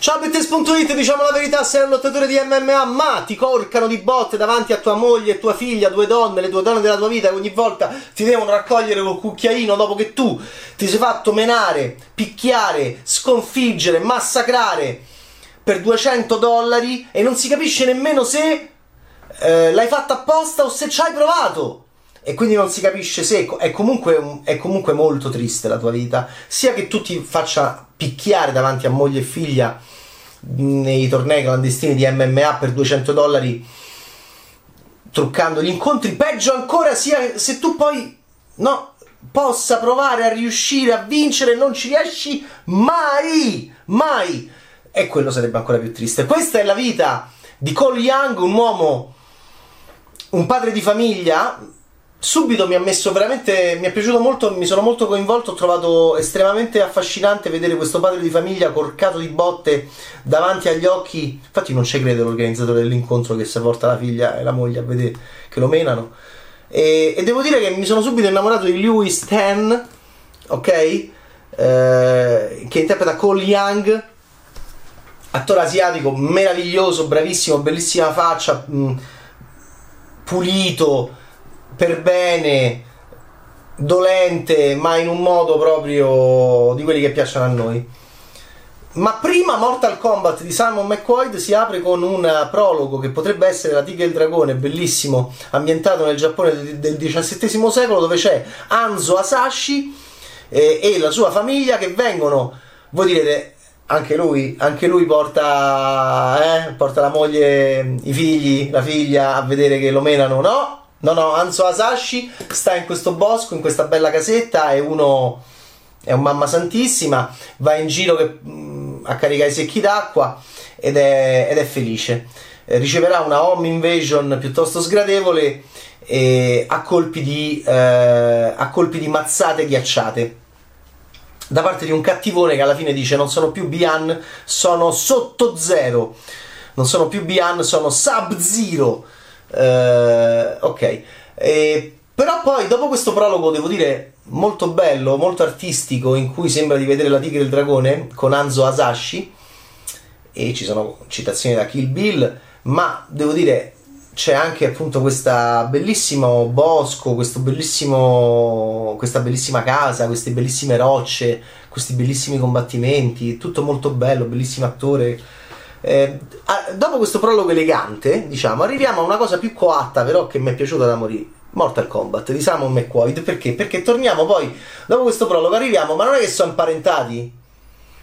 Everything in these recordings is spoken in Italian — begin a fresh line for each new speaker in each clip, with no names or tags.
Ciao Bettes.it, diciamo la verità, sei un lottatore di MMA, ma ti corcano di botte davanti a tua moglie tua figlia, due donne, le due donne della tua vita, e ogni volta ti devono raccogliere col cucchiaino dopo che tu ti sei fatto menare, picchiare, sconfiggere, massacrare per 200 dollari e non si capisce nemmeno se eh, l'hai fatta apposta o se ci hai provato e quindi non si capisce se è comunque, è comunque molto triste la tua vita, sia che tu ti faccia picchiare davanti a moglie e figlia nei tornei clandestini di MMA per 200 dollari truccando gli incontri, peggio ancora sia se tu poi no, possa provare a riuscire a vincere e non ci riesci mai, mai. E quello sarebbe ancora più triste. Questa è la vita di Cole Young, un uomo, un padre di famiglia, subito mi ha messo veramente mi è piaciuto molto mi sono molto coinvolto ho trovato estremamente affascinante vedere questo padre di famiglia corcato di botte davanti agli occhi. Infatti non ci crede l'organizzatore dell'incontro che si porta la figlia e la moglie a vedere che lo menano. E, e devo dire che mi sono subito innamorato di Lewis Tan ok? Eh, che interpreta Cole Young attore asiatico meraviglioso bravissimo bellissima faccia mh, pulito per bene, dolente, ma in un modo proprio di quelli che piacciono a noi. Ma prima Mortal Kombat di Simon McQuaid si apre con un prologo che potrebbe essere La Tigre e il Dragone, bellissimo, ambientato nel Giappone del XVII secolo, dove c'è Anzo Asashi eh, e la sua famiglia che vengono, voi direte, anche lui, anche lui porta, eh, porta la moglie, i figli, la figlia a vedere che lo menano, no? No, no, Anzo Asashi sta in questo bosco, in questa bella casetta, è uno è un mamma santissima, va in giro che, mm, a caricare i secchi d'acqua ed è, ed è felice. Eh, riceverà una home invasion piuttosto sgradevole eh, a, colpi di, eh, a colpi di mazzate ghiacciate da parte di un cattivone che alla fine dice non sono più Bian, sono sotto zero. Non sono più Bian, sono sub zero Uh, ok. E, però poi dopo questo prologo devo dire molto bello, molto artistico, in cui sembra di vedere la tigre il dragone con Anzo Asashi e ci sono citazioni da Kill Bill, ma devo dire c'è anche appunto questo bellissimo bosco, questo bellissimo, questa bellissima casa, queste bellissime rocce, questi bellissimi combattimenti, tutto molto bello, bellissimo attore eh, dopo questo prologo elegante, diciamo, arriviamo a una cosa più coatta, però che mi è piaciuta da morire. Mortal Kombat di Simon McQuaid perché? Perché torniamo poi dopo questo prologo arriviamo, ma non è che sono imparentati,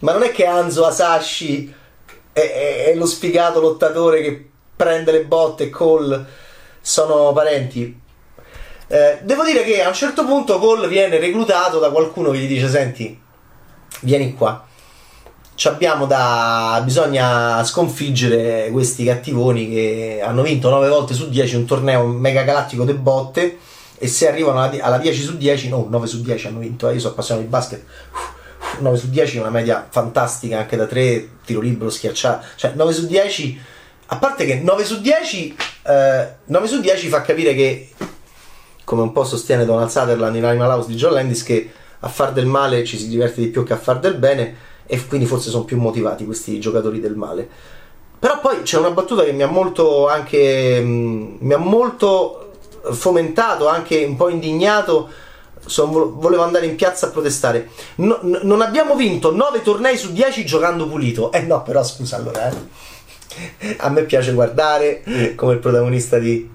ma non è che Anzo Asashi è, è, è lo sfigato lottatore che prende le botte e Cole sono parenti. Eh, devo dire che a un certo punto Cole viene reclutato da qualcuno che gli dice: Senti, vieni qua abbiamo da bisogna sconfiggere questi cattivoni che hanno vinto 9 volte su 10 un torneo mega galattico de botte e se arrivano alla, alla 10 su 10 no 9 su 10 hanno vinto eh, io sono appassionato di basket 9 su 10 è una media fantastica anche da 3 tiro libero schiacciato cioè 9 su 10 a parte che 9 su 10 eh, 9 su 10 fa capire che come un po' sostiene Donald Sutherland in Animal House di John Landis che a far del male ci si diverte di più che a far del bene e quindi forse sono più motivati questi giocatori del male. Però poi c'è una battuta che mi ha molto anche mh, mi ha molto fomentato, anche un po' indignato. So, volevo andare in piazza a protestare. No, n- non abbiamo vinto 9 tornei su 10 giocando pulito. Eh no, però scusa allora. Eh. A me piace guardare come il protagonista di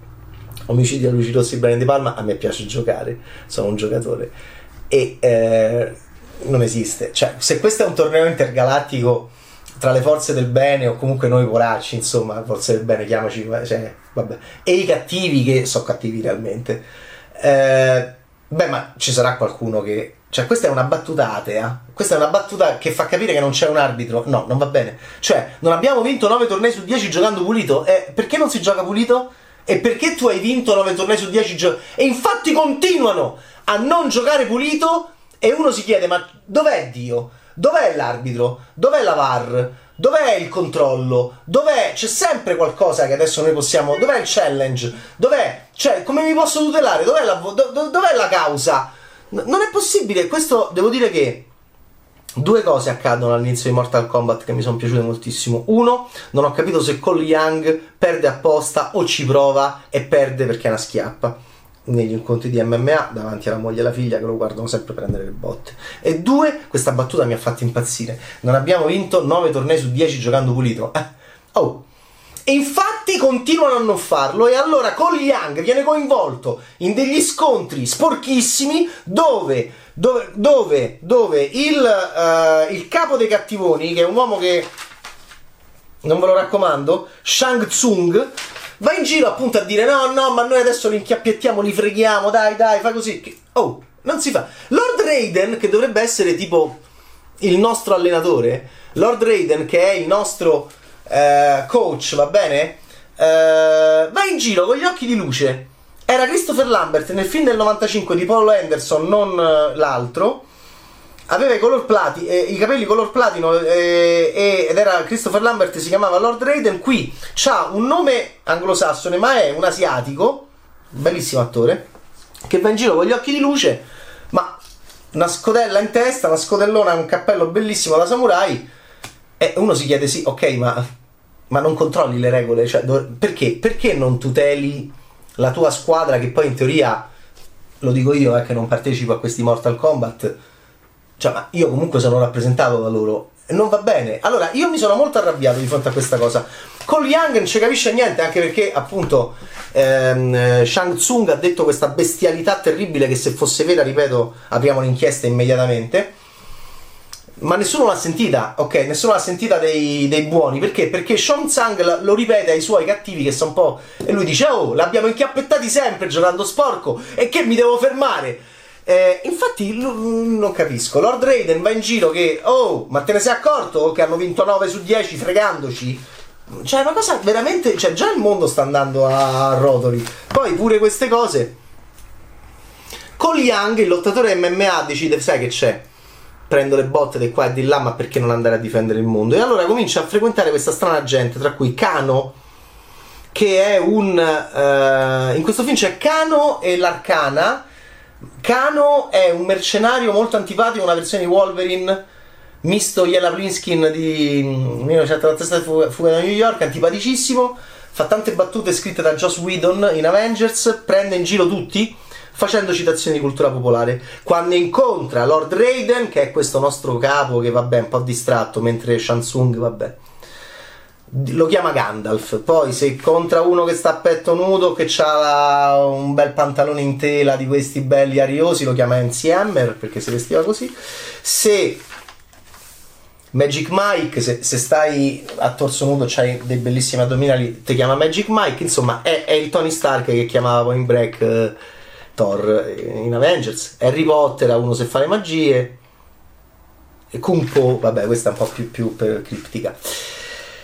Omicidi a Luci Rossi Brian De Palma. A me piace giocare, sono un giocatore. E eh, non esiste. Cioè, se questo è un torneo intergalattico tra le forze del bene o comunque noi poracci, insomma, forze del bene, chiamaci, cioè, vabbè, e i cattivi che sono cattivi realmente. Eh, beh, ma ci sarà qualcuno che cioè, questa è una battuta atea. Questa è una battuta che fa capire che non c'è un arbitro. No, non va bene. Cioè, non abbiamo vinto 9 tornei su 10 giocando pulito. Eh, perché non si gioca pulito? E perché tu hai vinto 9 tornei su 10 giocando? E infatti continuano a non giocare pulito e uno si chiede: ma dov'è Dio? Dov'è l'arbitro? Dov'è la VAR? Dov'è il controllo? Dov'è? C'è sempre qualcosa che adesso noi possiamo. Dov'è il challenge? Dov'è? Cioè, come mi posso tutelare? Dov'è la, dov- dov'è la causa? N- non è possibile. Questo devo dire che Due cose accadono all'inizio di Mortal Kombat che mi sono piaciute moltissimo. Uno, non ho capito se Cole Young perde apposta o ci prova e perde perché è una schiappa negli incontri di MMA davanti alla moglie e alla figlia che lo guardano sempre prendere le botte. E due, questa battuta mi ha fatto impazzire. Non abbiamo vinto 9 tornei su 10 giocando pulito. Eh. Oh. E infatti continuano a non farlo e allora Cole Young viene coinvolto in degli scontri sporchissimi dove dove, dove, dove il, uh, il, capo dei cattivoni, che è un uomo che non ve lo raccomando, Shang Tsung, va in giro appunto a dire no, no, ma noi adesso li inchiappiettiamo, li freghiamo, dai, dai, fa così. Oh, non si fa. Lord Raiden, che dovrebbe essere tipo il nostro allenatore, Lord Raiden, che è il nostro uh, coach, va bene? Uh, va in giro con gli occhi di luce era Christopher Lambert nel film del 95 di Paul Anderson, non uh, l'altro. Aveva i color plati, eh, i capelli color platino eh, ed era Christopher Lambert, si chiamava Lord Raiden. Qui ha un nome anglosassone, ma è un asiatico, bellissimo attore, che va in giro con gli occhi di luce, ma una scodella in testa, una scodellona, un cappello bellissimo da samurai. E uno si chiede: sì, ok, ma, ma non controlli le regole? Cioè, dove, perché? Perché non tuteli la tua squadra che poi in teoria, lo dico io eh, che non partecipo a questi Mortal Kombat, cioè io comunque sono rappresentato da loro non va bene. Allora io mi sono molto arrabbiato di fronte a questa cosa. Con Young non ci capisce niente anche perché appunto ehm, Shang Tsung ha detto questa bestialità terribile che se fosse vera, ripeto, apriamo l'inchiesta immediatamente ma nessuno l'ha sentita, ok? Nessuno l'ha sentita dei, dei buoni. Perché? Perché Sean Tsang lo ripete ai suoi cattivi che sono un po'. E lui dice: Oh, l'abbiamo inchiappettati sempre giocando sporco. E che mi devo fermare? Eh, infatti, l- non capisco. Lord Raiden va in giro che. Oh, ma te ne sei accorto che hanno vinto 9 su 10 fregandoci? Cioè, una cosa veramente. Cioè, già il mondo sta andando a rotoli. Poi pure queste cose. Cole Young, il lottatore MMA, decide: Sai che c'è? prendo le botte di qua e di là, ma perché non andare a difendere il mondo? E allora comincia a frequentare questa strana gente, tra cui Kano, che è un... Uh, in questo film c'è Kano e l'Arcana. Kano è un mercenario molto antipatico, una versione di Wolverine misto Yella Plinskin di 1987 Fuga da New York, antipaticissimo, fa tante battute scritte da Joss Whedon in Avengers, prende in giro tutti facendo citazioni di cultura popolare. Quando incontra Lord Raiden, che è questo nostro capo che vabbè è un po' distratto, mentre Shansung vabbè lo chiama Gandalf. Poi se incontra uno che sta a petto nudo, che ha un bel pantalone in tela di questi belli ariosi, lo chiama MC Hammer perché si vestiva così. Se Magic Mike, se, se stai a torso nudo, c'hai dei bellissimi addominali, ti chiama Magic Mike. Insomma, è, è il Tony Stark che chiamava Point Break. Eh, Thor in Avengers, Harry Potter ha uno se fa le magie, e Kung Po, vabbè, questa è un po' più, più criptica.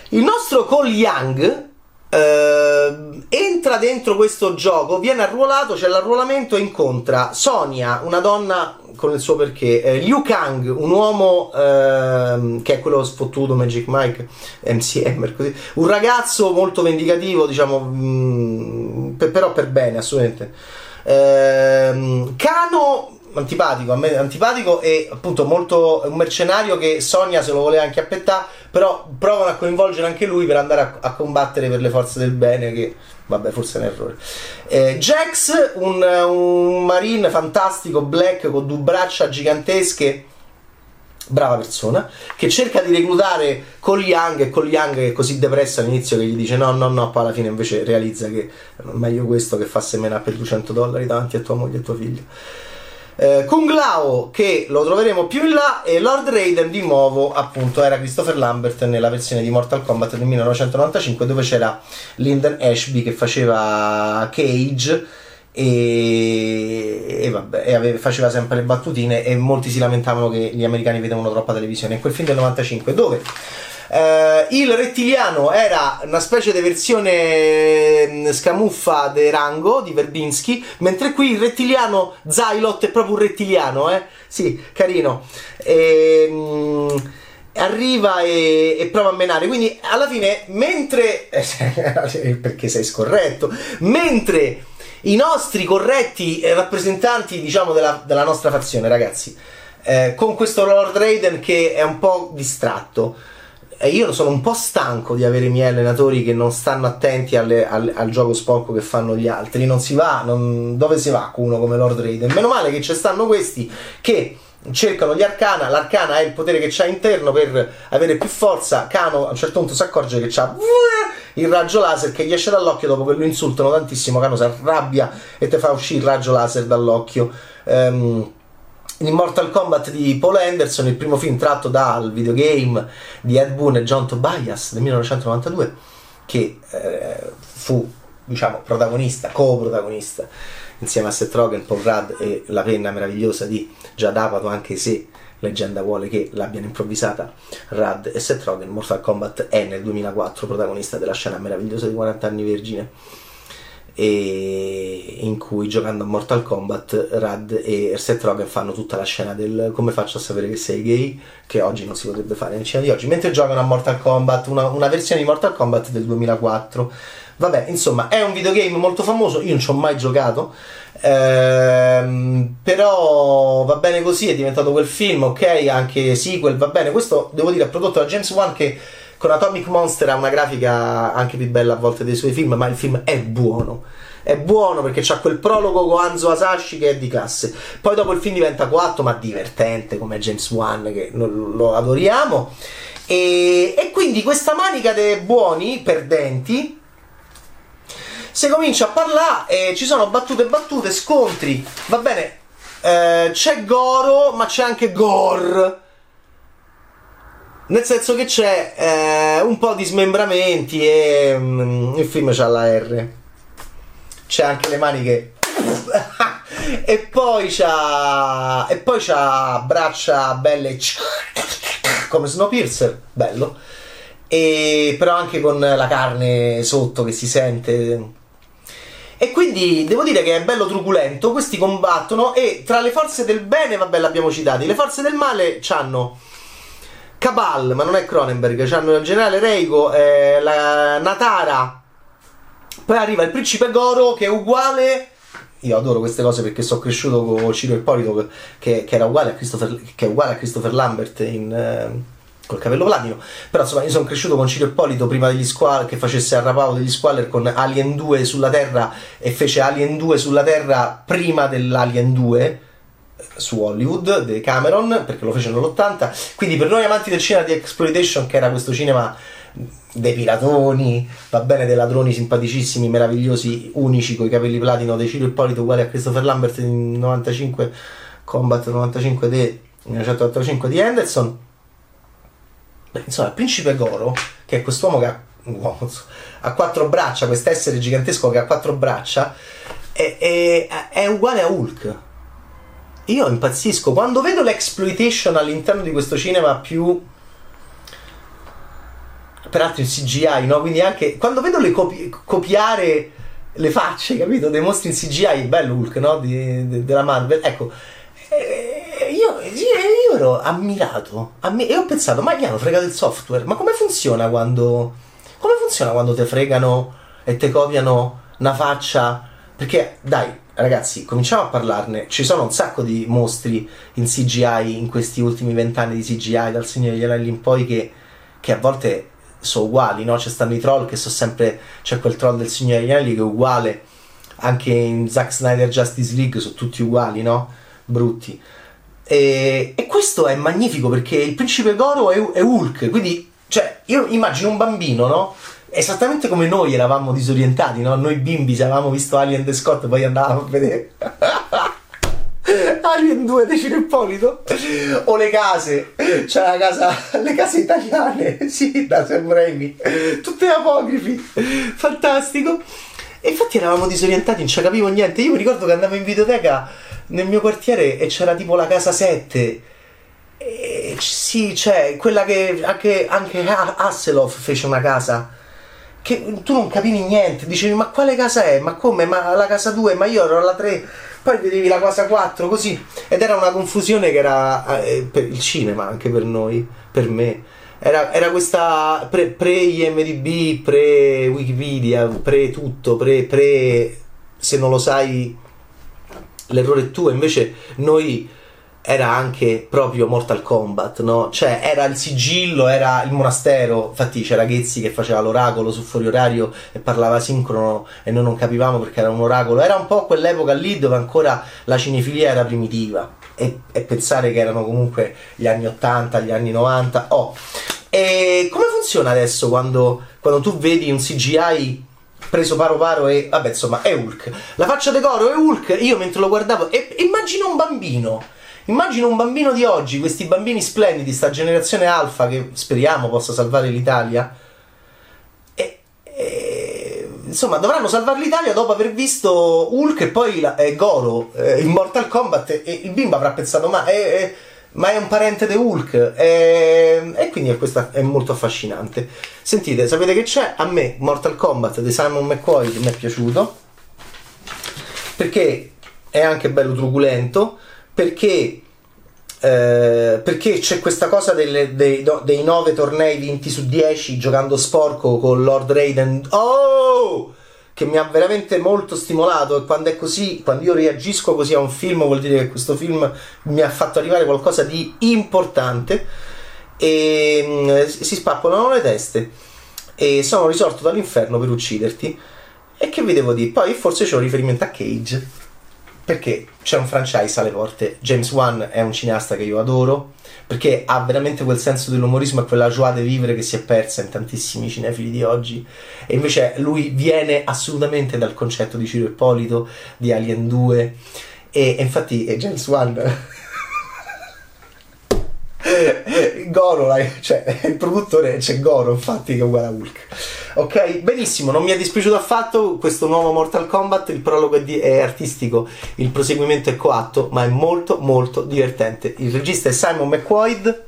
Il nostro Cole Young Uh, entra dentro questo gioco, viene arruolato, c'è l'arruolamento e incontra Sonia, una donna con il suo perché, eh, Liu Kang, un uomo uh, che è quello sfottuto Magic Mike, MCM, così, un ragazzo molto vendicativo, diciamo, mh, mm, per, però per bene, assolutamente. Ehm, Cano antipatico, a me antipatico e appunto molto un mercenario che Sonia se lo voleva anche appettare, però provano a coinvolgere anche lui per andare a, a combattere per le forze del bene che vabbè forse è un errore. Eh, Jax, un, un marine fantastico, black con due braccia gigantesche brava persona, che cerca di reclutare Cole Young e Cole Young che è così depressa all'inizio che gli dice no, no, no, poi alla fine invece realizza che è meglio questo che fa semena per 200 dollari davanti a tua moglie e tuo figlio. Eh, Kung Lao che lo troveremo più in là e Lord Raiden di nuovo appunto era Christopher Lambert nella versione di Mortal Kombat del 1995 dove c'era Lyndon Ashby che faceva Cage e, e, vabbè, e aveva, faceva sempre le battutine e molti si lamentavano che gli americani vedevano troppa televisione. In quel film del 95 dove eh, il rettiliano era una specie di versione mm, scamuffa di Rango di Verbinski, mentre qui il rettiliano Zylot è proprio un rettiliano, eh? Sì, carino. E, mh, mm, arriva e, e, prova a menare. Quindi alla fine, mentre perché sei scorretto, mentre i nostri corretti rappresentanti, diciamo, della, della nostra fazione, ragazzi. eh, con questo Lord Raiden che è un po' distratto. Io sono un po' stanco di avere i miei allenatori che non stanno attenti alle, al, al, gioco sporco che fanno gli altri. Non si va, non, dove si va con uno come Lord Raiden? Meno male che ci stanno questi che cercano gli arcana, l'arcana è il potere che c'ha interno per avere più forza, Kano a un certo punto si accorge che c'ha il raggio laser che gli esce dall'occhio dopo che lo insultano tantissimo, Kano si arrabbia e ti fa uscire il raggio laser dall'occhio. Um, in Mortal Kombat di Paul Anderson, il primo film tratto dal videogame di Ed Boon e John Tobias del 1992, che eh, fu, diciamo, protagonista, co-protagonista insieme a Seth Rogen, Paul Rudd e la penna meravigliosa di Judd Apatow, anche se leggenda vuole che l'abbiano improvvisata Rudd e Seth Rogen, Mortal Kombat è nel 2004 protagonista della scena meravigliosa di 40 anni vergine e in cui giocando a Mortal Kombat Rudd e Seth Rogen fanno tutta la scena del come faccio a sapere che sei gay che oggi non si potrebbe fare nel cinema di oggi mentre giocano a Mortal Kombat una, una versione di Mortal Kombat del 2004 Vabbè, insomma, è un videogame molto famoso, io non ci ho mai giocato, ehm, però va bene così, è diventato quel film, ok, anche sequel, va bene. Questo, devo dire, è prodotto da James Wan che con Atomic Monster ha una grafica anche più bella a volte dei suoi film, ma il film è buono. È buono perché c'ha quel prologo con Hanzo Asashi che è di classe. Poi dopo il film diventa 4, ma divertente come James Wan, che lo adoriamo. E, e quindi questa manica dei buoni perdenti se comincia a parlare, eh, ci sono battute battute, scontri, va bene, eh, c'è Goro, ma c'è anche Gor. Nel senso che c'è eh, un po' di smembramenti e mm, il film c'ha la R. C'è anche le maniche. e poi c'ha. E poi c'ha braccia belle come Snowpiercer, bello. E però anche con la carne sotto che si sente e quindi devo dire che è bello truculento. Questi combattono e tra le forze del bene, vabbè, l'abbiamo citati, le forze del male hanno Cabal, ma non è Cronenberg, hanno il generale Reiko, eh, la Natara. Poi arriva il principe Goro che è uguale io adoro queste cose perché sono cresciuto con Ciro Ippolito che, che, era uguale a Christopher, che è uguale a Christopher Lambert in, eh, col capello platino. Però insomma, io sono cresciuto con Ciro Ippolito prima degli squall che facesse Arrapao degli Squaller con Alien 2 sulla Terra e fece Alien 2 sulla Terra prima dell'Alien 2 eh, su Hollywood di Cameron perché lo fece nell'80 quindi per noi amanti del cinema di exploitation che era questo cinema dei piratoni va bene dei ladroni simpaticissimi meravigliosi unici con i capelli platino di Ciro Ippolito uguali a Christopher Lambert in 95 Combat 95 di 1985 di Henderson Beh, insomma, il principe Goro, che è quest'uomo che ha, uomo, ha quattro braccia, quest'essere gigantesco che ha quattro braccia, è, è, è uguale a Hulk. Io impazzisco quando vedo l'exploitation all'interno di questo cinema più peraltro in CGI, no? Quindi anche quando vedo le copi- copiare le facce, capito? Dei mostri in CGI, bello Hulk, no? Di, de, della Marvel. Ecco, eh, io, io, ero ammirato ammi- e ho pensato, ma gli hanno fregato il software? Ma come funziona quando... Come funziona quando te fregano e te copiano una faccia? Perché, dai, ragazzi, cominciamo a parlarne. Ci sono un sacco di mostri in CGI in questi ultimi vent'anni di CGI, dal Signore degli Anelli in poi, che, che a volte sono uguali, no? Ci stanno i troll che sono sempre... C'è quel troll del Signore degli Anelli che è uguale. Anche in Zack Snyder Justice League sono tutti uguali, no? brutti. E, e, questo è magnifico perché il principe Goro è, è, Hulk, quindi cioè, io immagino un bambino, no? Esattamente come noi eravamo disorientati, no? Noi bimbi se avevamo visto Alien the Scott poi andavamo a vedere Alien 2 di Ciro Ippolito o le case, c'è la casa, le case italiane, sì, da Sam Raimi, tutte apocrifi, fantastico. E infatti eravamo disorientati, non ci capivo niente. Io mi ricordo che andavo in videoteca nel mio quartiere e c'era tipo la casa 7. E, sì, c'è quella che anche, anche Hasselhoff fece una casa. Che tu non capivi niente, dicevi ma quale casa è? Ma come? Ma la casa 2? Ma io ero alla 3, poi vedevi la casa 4 così. Ed era una confusione che era eh, per il cinema anche per noi, per me. Era, era questa pre, pre-IMDB, pre-Wikipedia, pre-tutto, pre, pre, se non lo sai l'errore è tuo, invece noi era anche proprio Mortal Kombat, no? Cioè era il sigillo, era il monastero, infatti c'era Ghezzi che faceva l'oracolo su fuori orario e parlava sincrono e noi non capivamo perché era un oracolo, era un po' quell'epoca lì dove ancora la cinefilia era primitiva e, e pensare che erano comunque gli anni 80, gli anni 90, oh. E come funziona adesso quando, quando tu vedi un CGI preso paro paro e vabbè insomma è Hulk? La faccia di Goro è Hulk? Io mentre lo guardavo e immagino un bambino Immagino un bambino di oggi, questi bambini splendidi, sta generazione alfa che speriamo possa salvare l'Italia. E, e, insomma, dovranno salvare l'Italia dopo aver visto Hulk e poi la, eh, Goro eh, in Mortal Kombat. E, e, il bimbo avrà pensato: ma è, ma è un parente di Hulk. E, e quindi questo è molto affascinante. Sentite, sapete che c'è? A me Mortal Kombat di Simon McCoy mi è piaciuto perché è anche bello truculento perché, eh, perché c'è questa cosa delle, dei, dei 9 tornei vinti su 10 giocando sporco con Lord Raiden. Oh! Che mi ha veramente molto stimolato e quando è così, quando io reagisco così a un film vuol dire che questo film mi ha fatto arrivare qualcosa di importante e mm, si spappolano le teste e sono risorto dall'inferno per ucciderti. E che vi devo dire? Poi forse c'è un riferimento a Cage perché c'è un franchise alle porte. James Wan è un cineasta che io adoro perché ha veramente quel senso dell'umorismo e quella joie de vivere che si è persa in tantissimi cinefili di oggi. E invece lui viene assolutamente dal concetto di Ciro Ippolito, di Alien 2. E, e infatti è James Wan. Goro, cioè il produttore c'è Goro, infatti, che è uguale a Hulk. Ok, benissimo, non mi è dispiaciuto affatto questo nuovo Mortal Kombat, il prologo è, di- è artistico, il proseguimento è coatto, ma è molto molto divertente. Il regista è Simon McQuaid,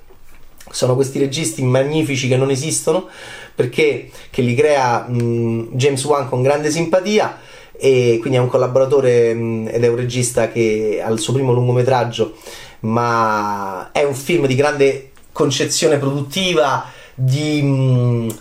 sono questi registi magnifici che non esistono, perché li crea mh, James Wan con grande simpatia e quindi è un collaboratore mh, ed è un regista che ha il suo primo lungometraggio, ma è un film di grande concezione produttiva, di...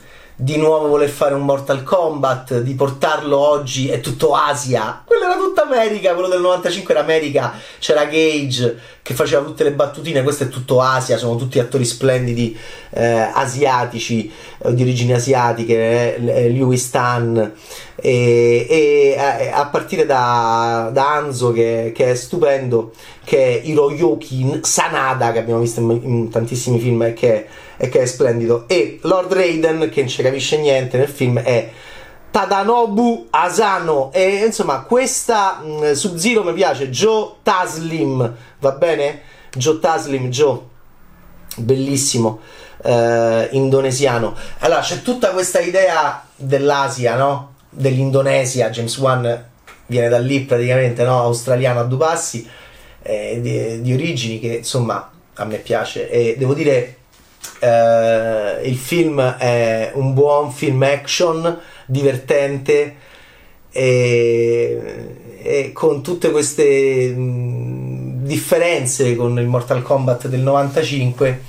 Di nuovo voler fare un Mortal Kombat, di portarlo oggi, è tutto Asia. Quello era tutta America, quello del 95 era America, c'era Gage che faceva tutte le battutine, questo è tutto Asia, sono tutti attori splendidi eh, asiatici, eh, di origini asiatiche, eh, Lewis Tan e, e a, a, partire da, da Anzo che, che, è stupendo, che è Hiroyuki Sanada che abbiamo visto in, in tantissimi film e che è e che è splendido. E Lord Raiden, che non ci capisce niente nel film, è Tadanobu Asano. E insomma, questa mh, Sub-Zero mi piace. Joe Taslim, va bene? Joe Taslim, Joe, bellissimo. Eh, indonesiano. Allora, c'è tutta questa idea dell'Asia, no? Dell'Indonesia. James Wan viene da lì praticamente, no? Australiano a due passi. Eh, di, di origini che insomma a me piace e devo dire eh, il film è un buon film action, divertente e, e con tutte queste mh, differenze con il Mortal Kombat del 95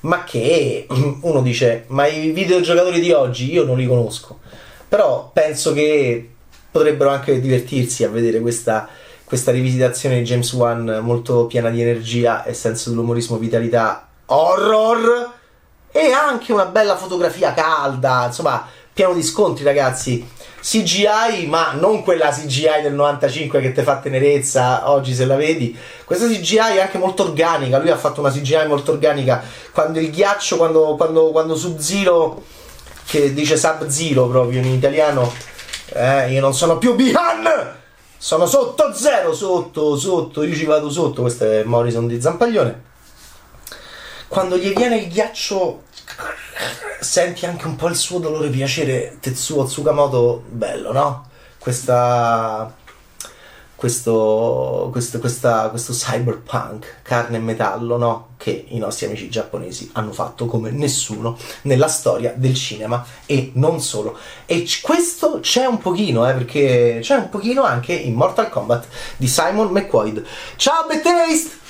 ma che uno dice ma i videogiocatori di oggi io non li conosco però penso che potrebbero anche divertirsi a vedere questa, questa rivisitazione di James Wan molto piena di energia e senso dell'umorismo vitalità horror e anche una bella fotografia calda, insomma, pieno di scontri, ragazzi. CGI, ma non quella CGI del 95 che ti fa tenerezza oggi se la vedi. Questa CGI è anche molto organica. Lui ha fatto una CGI molto organica. Quando il ghiaccio, quando, quando, quando Sub-Zero, che dice Sub-Zero proprio in italiano, eh, io non sono più Bihan! Sono sotto zero, sotto, sotto, io ci vado sotto. Questo è Morrison di Zampaglione quando gli viene il ghiaccio senti anche un po' il suo dolore piacere Tetsuo Tsukamoto bello no? questa questo, questo, questa, questo cyberpunk carne e metallo no? che i nostri amici giapponesi hanno fatto come nessuno nella storia del cinema e non solo e c- questo c'è un pochino eh, perché c'è un pochino anche in Mortal Kombat di Simon McQuaid ciao Betaste